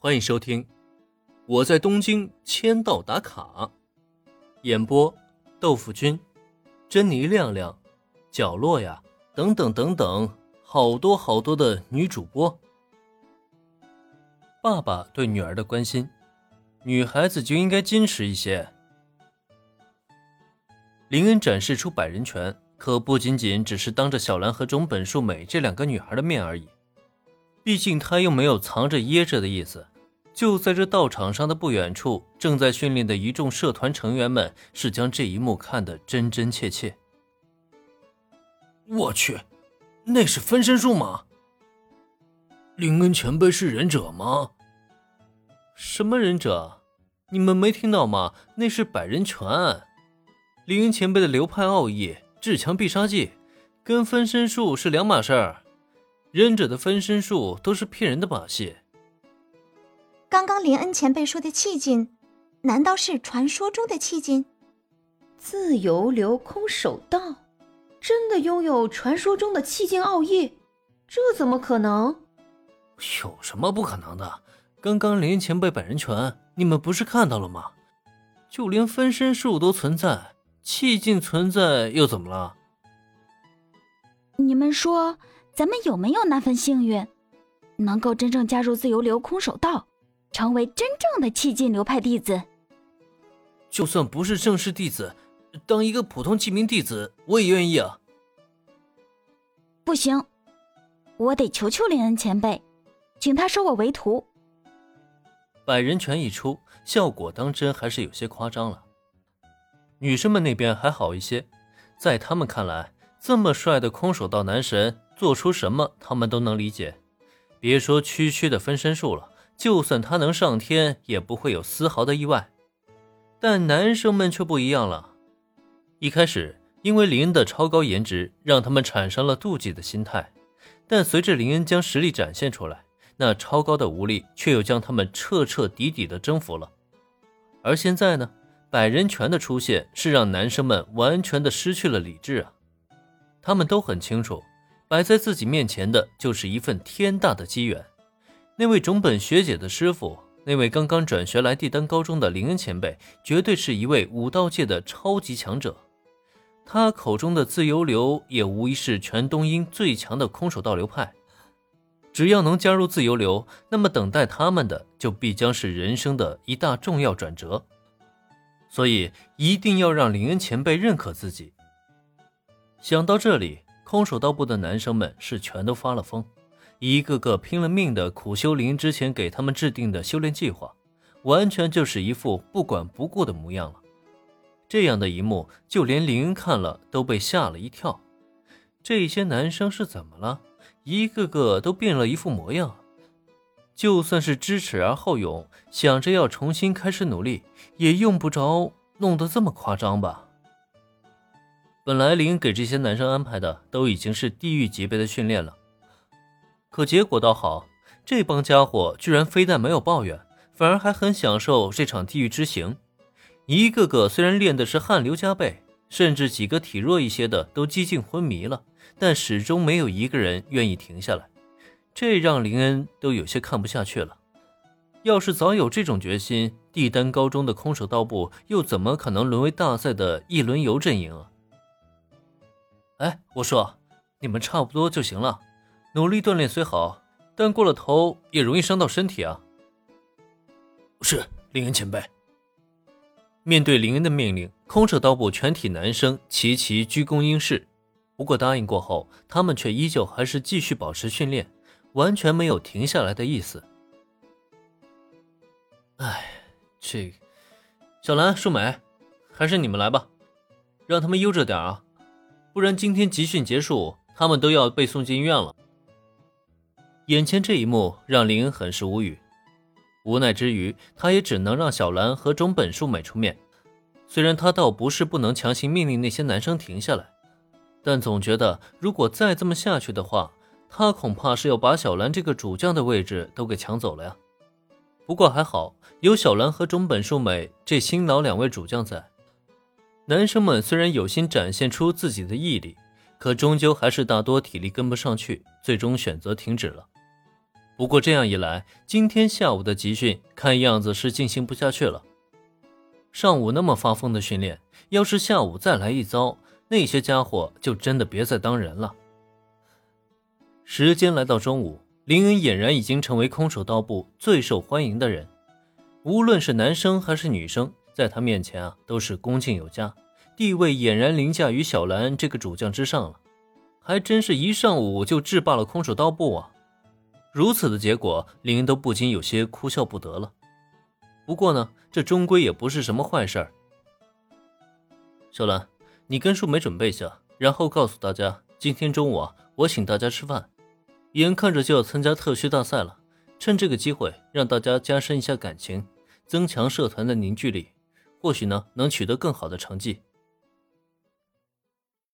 欢迎收听《我在东京签到打卡》，演播：豆腐君、珍妮亮亮、角落呀，等等等等，好多好多的女主播。爸爸对女儿的关心，女孩子就应该矜持一些。林恩展示出百人拳，可不仅仅只是当着小兰和种本树美这两个女孩的面而已。毕竟他又没有藏着掖着的意思，就在这道场上的不远处，正在训练的一众社团成员们是将这一幕看得真真切切。我去，那是分身术吗？林恩前辈是忍者吗？什么忍者？你们没听到吗？那是百人拳。林恩前辈的流派奥义——至强必杀技，跟分身术是两码事儿。忍者的分身术都是骗人的把戏。刚刚林恩前辈说的气劲，难道是传说中的气劲？自由流空手道，真的拥有传说中的气劲奥义？这怎么可能？有什么不可能的？刚刚林恩前辈本人拳，你们不是看到了吗？就连分身术都存在，气劲存在又怎么了？你们说？咱们有没有那份幸运，能够真正加入自由流空手道，成为真正的气劲流派弟子？就算不是正式弟子，当一个普通记名弟子，我也愿意啊。不行，我得求求林恩前辈，请他收我为徒。百人拳一出，效果当真还是有些夸张了。女生们那边还好一些，在他们看来，这么帅的空手道男神。做出什么，他们都能理解。别说区区的分身术了，就算他能上天，也不会有丝毫的意外。但男生们却不一样了。一开始，因为林恩的超高颜值，让他们产生了妒忌的心态。但随着林恩将实力展现出来，那超高的武力却又将他们彻彻底底的征服了。而现在呢，百人拳的出现，是让男生们完全的失去了理智啊！他们都很清楚。摆在自己面前的就是一份天大的机缘。那位种本学姐的师傅，那位刚刚转学来帝丹高中的林恩前辈，绝对是一位武道界的超级强者。他口中的自由流，也无疑是全东英最强的空手道流派。只要能加入自由流，那么等待他们的就必将是人生的一大重要转折。所以，一定要让林恩前辈认可自己。想到这里。空手道部的男生们是全都发了疯，一个个拼了命的苦修林之前给他们制定的修炼计划，完全就是一副不管不顾的模样了。这样的一幕，就连林看了都被吓了一跳。这些男生是怎么了？一个个都变了一副模样。就算是知耻而后勇，想着要重新开始努力，也用不着弄得这么夸张吧。本来林给这些男生安排的都已经是地狱级别的训练了，可结果倒好，这帮家伙居然非但没有抱怨，反而还很享受这场地狱之行。一个个虽然练的是汗流浃背，甚至几个体弱一些的都几近昏迷了，但始终没有一个人愿意停下来，这让林恩都有些看不下去了。要是早有这种决心，帝丹高中的空手道部又怎么可能沦为大赛的一轮游阵营啊？哎，我说，你们差不多就行了。努力锻炼虽好，但过了头也容易伤到身体啊。是林恩前辈。面对林恩的命令，空手道部全体男生齐齐鞠躬应是。不过答应过后，他们却依旧还是继续保持训练，完全没有停下来的意思。哎，这小兰、树美，还是你们来吧，让他们悠着点啊。不然今天集训结束，他们都要被送进医院了。眼前这一幕让林恩很是无语，无奈之余，他也只能让小兰和中本树美出面。虽然他倒不是不能强行命令那些男生停下来，但总觉得如果再这么下去的话，他恐怕是要把小兰这个主将的位置都给抢走了呀。不过还好，有小兰和中本树美这新老两位主将在。男生们虽然有心展现出自己的毅力，可终究还是大多体力跟不上去，最终选择停止了。不过这样一来，今天下午的集训看样子是进行不下去了。上午那么发疯的训练，要是下午再来一遭，那些家伙就真的别再当人了。时间来到中午，林恩俨然已经成为空手道部最受欢迎的人，无论是男生还是女生，在他面前啊都是恭敬有加，地位俨然凌驾于小兰这个主将之上了。还真是一上午就制霸了空手道部啊！如此的结果，林都不禁有些哭笑不得了。不过呢，这终归也不是什么坏事儿。小兰，你跟树梅准备一下，然后告诉大家，今天中午啊，我请大家吃饭。眼看着就要参加特训大赛了，趁这个机会让大家加深一下感情，增强社团的凝聚力，或许呢能取得更好的成绩。